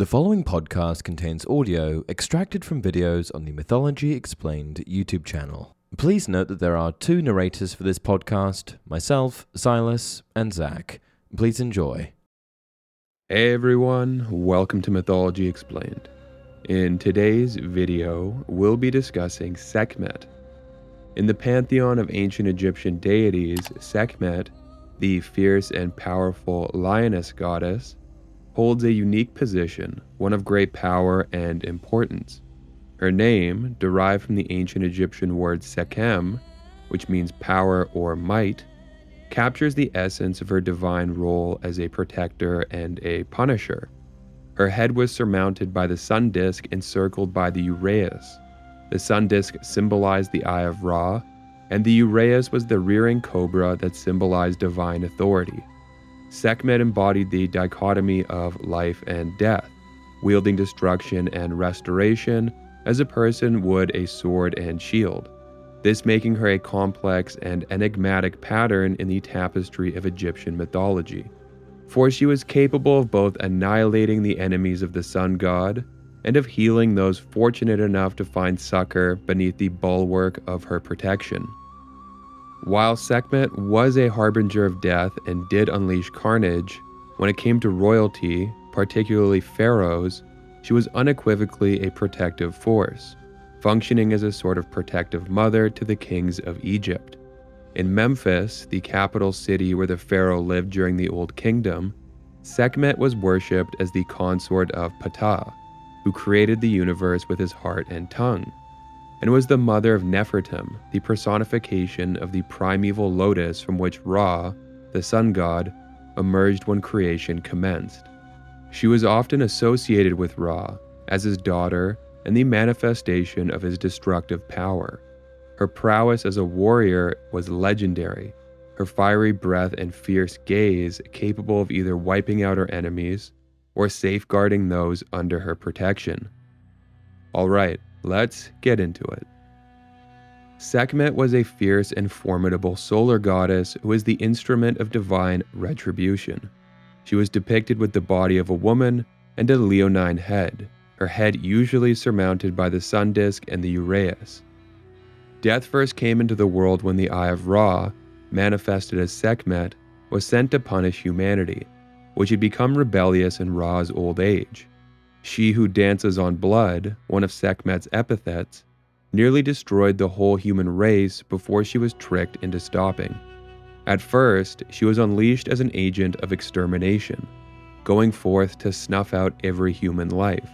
The following podcast contains audio extracted from videos on the Mythology Explained YouTube channel. Please note that there are two narrators for this podcast myself, Silas, and Zach. Please enjoy. Hey everyone, welcome to Mythology Explained. In today's video, we'll be discussing Sekhmet. In the pantheon of ancient Egyptian deities, Sekhmet, the fierce and powerful lioness goddess, holds a unique position, one of great power and importance. Her name, derived from the ancient Egyptian word Sekhem, which means power or might, captures the essence of her divine role as a protector and a punisher. Her head was surmounted by the sun disk encircled by the uraeus. The sun disk symbolized the Eye of Ra, and the uraeus was the rearing cobra that symbolized divine authority. Sekhmet embodied the dichotomy of life and death, wielding destruction and restoration as a person would a sword and shield, this making her a complex and enigmatic pattern in the tapestry of Egyptian mythology. For she was capable of both annihilating the enemies of the sun god and of healing those fortunate enough to find succor beneath the bulwark of her protection. While Sekhmet was a harbinger of death and did unleash carnage, when it came to royalty, particularly pharaohs, she was unequivocally a protective force, functioning as a sort of protective mother to the kings of Egypt. In Memphis, the capital city where the pharaoh lived during the Old Kingdom, Sekhmet was worshipped as the consort of Ptah, who created the universe with his heart and tongue and was the mother of Nefertem, the personification of the primeval lotus from which Ra, the sun god, emerged when creation commenced. She was often associated with Ra as his daughter and the manifestation of his destructive power. Her prowess as a warrior was legendary, her fiery breath and fierce gaze capable of either wiping out her enemies or safeguarding those under her protection. All right, Let's get into it. Sekhmet was a fierce and formidable solar goddess who was the instrument of divine retribution. She was depicted with the body of a woman and a leonine head, her head usually surmounted by the sun disk and the uraeus. Death first came into the world when the Eye of Ra, manifested as Sekhmet, was sent to punish humanity, which had become rebellious in Ra's old age. She who dances on blood, one of Sekhmet's epithets, nearly destroyed the whole human race before she was tricked into stopping. At first, she was unleashed as an agent of extermination, going forth to snuff out every human life.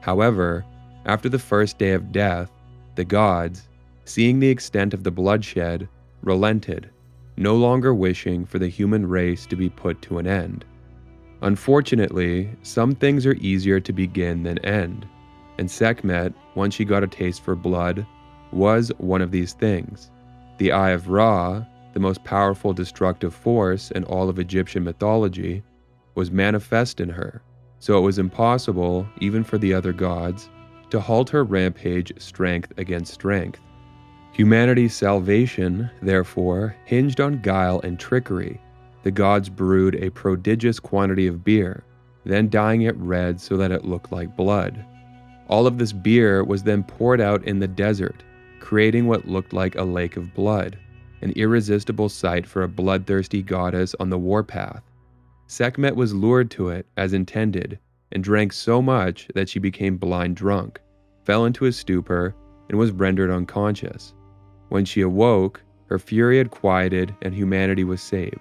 However, after the first day of death, the gods, seeing the extent of the bloodshed, relented, no longer wishing for the human race to be put to an end. Unfortunately, some things are easier to begin than end, and Sekhmet, once she got a taste for blood, was one of these things. The Eye of Ra, the most powerful destructive force in all of Egyptian mythology, was manifest in her, so it was impossible, even for the other gods, to halt her rampage strength against strength. Humanity's salvation, therefore, hinged on guile and trickery the gods brewed a prodigious quantity of beer, then dyeing it red so that it looked like blood. All of this beer was then poured out in the desert, creating what looked like a lake of blood, an irresistible sight for a bloodthirsty goddess on the warpath. Sekhmet was lured to it as intended and drank so much that she became blind drunk, fell into a stupor, and was rendered unconscious. When she awoke, her fury had quieted and humanity was saved.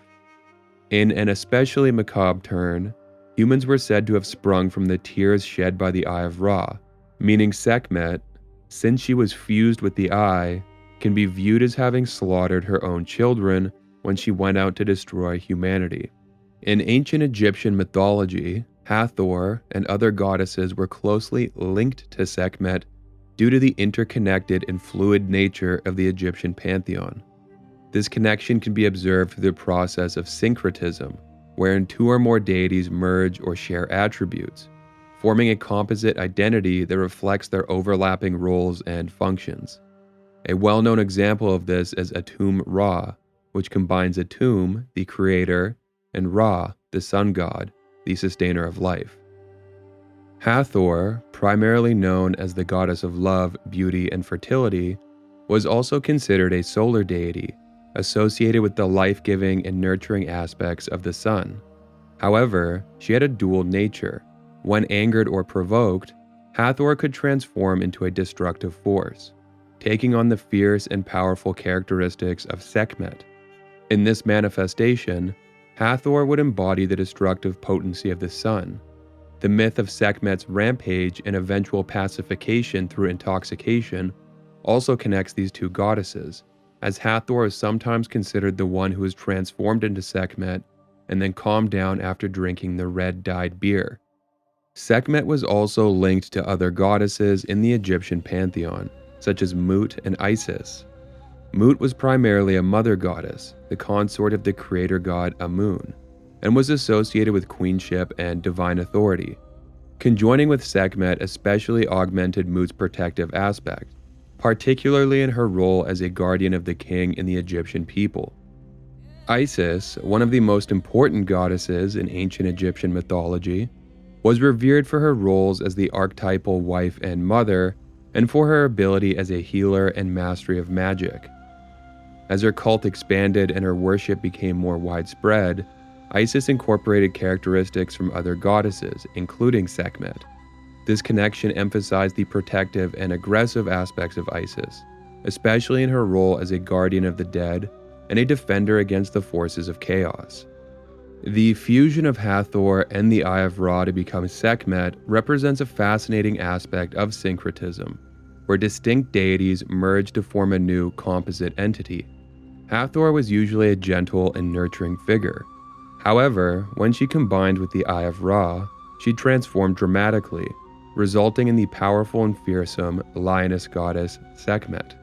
In an especially macabre turn, humans were said to have sprung from the tears shed by the Eye of Ra, meaning Sekhmet, since she was fused with the Eye, can be viewed as having slaughtered her own children when she went out to destroy humanity. In ancient Egyptian mythology, Hathor and other goddesses were closely linked to Sekhmet due to the interconnected and fluid nature of the Egyptian pantheon. This connection can be observed through the process of syncretism, wherein two or more deities merge or share attributes, forming a composite identity that reflects their overlapping roles and functions. A well known example of this is Atum Ra, which combines Atum, the creator, and Ra, the sun god, the sustainer of life. Hathor, primarily known as the goddess of love, beauty, and fertility, was also considered a solar deity associated with the life giving and nurturing aspects of the sun. However, she had a dual nature. When angered or provoked, Hathor could transform into a destructive force, taking on the fierce and powerful characteristics of Sekhmet. In this manifestation, Hathor would embody the destructive potency of the sun. The myth of Sekhmet's rampage and eventual pacification through intoxication also connects these two goddesses, as Hathor is sometimes considered the one who is transformed into Sekhmet and then calmed down after drinking the red dyed beer. Sekhmet was also linked to other goddesses in the Egyptian pantheon, such as Mut and Isis. Mut was primarily a mother goddess, the consort of the creator god Amun, and was associated with queenship and divine authority. Conjoining with Sekhmet especially augmented Mut's protective aspect, particularly in her role as a guardian of the king and the Egyptian people. Isis, one of the most important goddesses in ancient Egyptian mythology, was revered for her roles as the archetypal wife and mother, and for her ability as a healer and mastery of magic. As her cult expanded and her worship became more widespread, Isis incorporated characteristics from other goddesses, including Sekhmet. This connection emphasized the protective and aggressive aspects of Isis, especially in her role as a guardian of the dead and a defender against the forces of chaos. The fusion of Hathor and the Eye of Ra to become Sekhmet represents a fascinating aspect of syncretism, where distinct deities merge to form a new composite entity. Hathor was usually a gentle and nurturing figure. However, when she combined with the Eye of Ra, she transformed dramatically, resulting in the powerful and fearsome lioness goddess Sekhmet.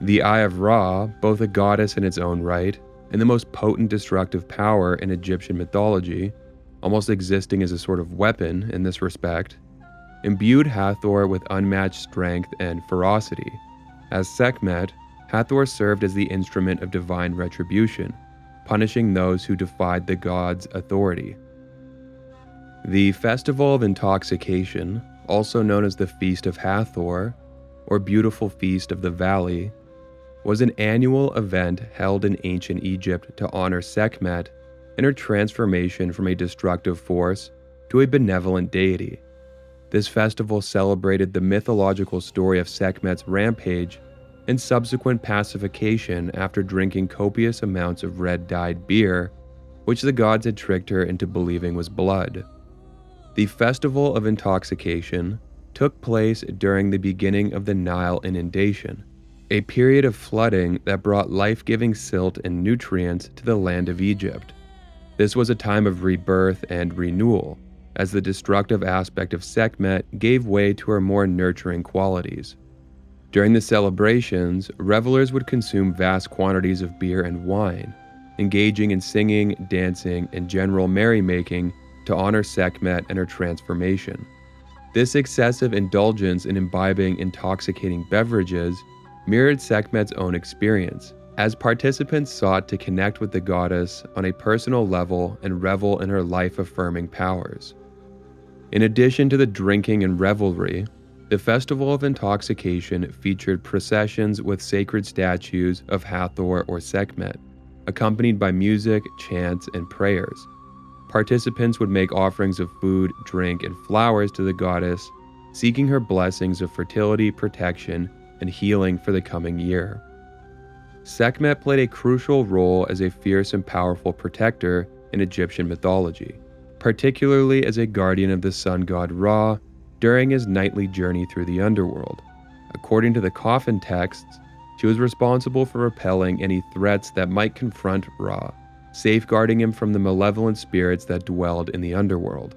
The Eye of Ra, both a goddess in its own right and the most potent destructive power in Egyptian mythology, almost existing as a sort of weapon in this respect, imbued Hathor with unmatched strength and ferocity. As Sekhmet, Hathor served as the instrument of divine retribution, punishing those who defied the god's authority. The Festival of Intoxication, also known as the Feast of Hathor, or Beautiful Feast of the Valley, was an annual event held in ancient Egypt to honor Sekhmet and her transformation from a destructive force to a benevolent deity. This festival celebrated the mythological story of Sekhmet's rampage and subsequent pacification after drinking copious amounts of red dyed beer, which the gods had tricked her into believing was blood. The Festival of Intoxication took place during the beginning of the Nile inundation, a period of flooding that brought life giving silt and nutrients to the land of Egypt. This was a time of rebirth and renewal, as the destructive aspect of Sekhmet gave way to her more nurturing qualities. During the celebrations, revelers would consume vast quantities of beer and wine, engaging in singing, dancing, and general merrymaking to honor Sekhmet and her transformation. This excessive indulgence in imbibing intoxicating beverages mirrored Sekhmet's own experience, as participants sought to connect with the goddess on a personal level and revel in her life affirming powers. In addition to the drinking and revelry, the Festival of Intoxication featured processions with sacred statues of Hathor or Sekhmet, accompanied by music, chants, and prayers. Participants would make offerings of food, drink, and flowers to the goddess, seeking her blessings of fertility, protection, and healing for the coming year. Sekhmet played a crucial role as a fierce and powerful protector in Egyptian mythology, particularly as a guardian of the sun god Ra during his nightly journey through the underworld. According to the coffin texts, she was responsible for repelling any threats that might confront Ra safeguarding him from the malevolent spirits that dwelled in the underworld.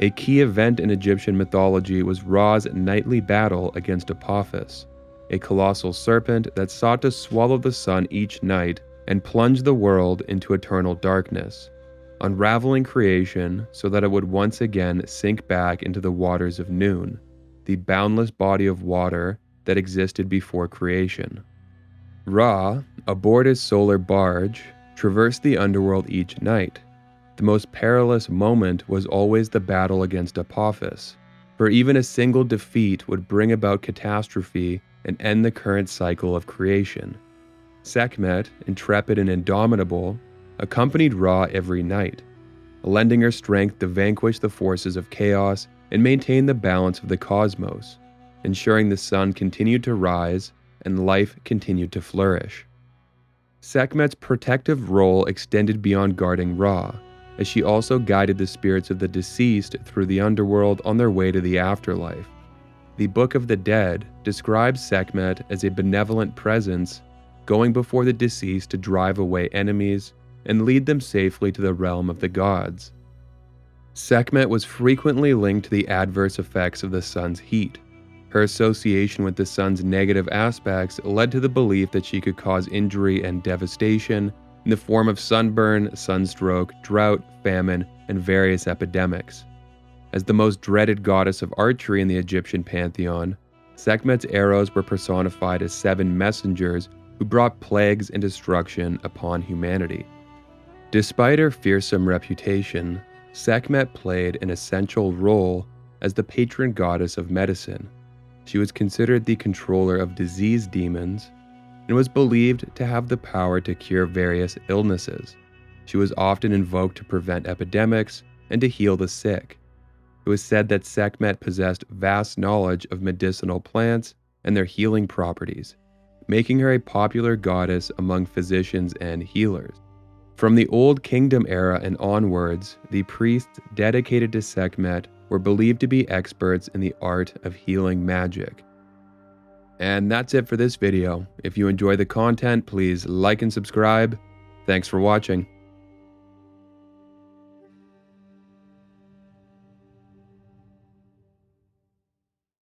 A key event in Egyptian mythology was Ra's nightly battle against Apophis, a colossal serpent that sought to swallow the sun each night and plunge the world into eternal darkness, unraveling creation so that it would once again sink back into the waters of Nun, the boundless body of water that existed before creation. Ra, aboard his solar barge, traversed the underworld each night. The most perilous moment was always the battle against Apophis, for even a single defeat would bring about catastrophe and end the current cycle of creation. Sekhmet, intrepid and indomitable, accompanied Ra every night, lending her strength to vanquish the forces of chaos and maintain the balance of the cosmos, ensuring the sun continued to rise and life continued to flourish. Sekhmet's protective role extended beyond guarding Ra, as she also guided the spirits of the deceased through the underworld on their way to the afterlife. The Book of the Dead describes Sekhmet as a benevolent presence going before the deceased to drive away enemies and lead them safely to the realm of the gods. Sekhmet was frequently linked to the adverse effects of the sun's heat. Her association with the sun's negative aspects led to the belief that she could cause injury and devastation in the form of sunburn, sunstroke, drought, famine, and various epidemics. As the most dreaded goddess of archery in the Egyptian pantheon, Sekhmet's arrows were personified as seven messengers who brought plagues and destruction upon humanity. Despite her fearsome reputation, Sekhmet played an essential role as the patron goddess of medicine. She was considered the controller of disease demons and was believed to have the power to cure various illnesses. She was often invoked to prevent epidemics and to heal the sick. It was said that Sekhmet possessed vast knowledge of medicinal plants and their healing properties, making her a popular goddess among physicians and healers. From the Old Kingdom era and onwards, the priests dedicated to Sekhmet were believed to be experts in the art of healing magic. And that's it for this video. If you enjoy the content, please like and subscribe. Thanks for watching.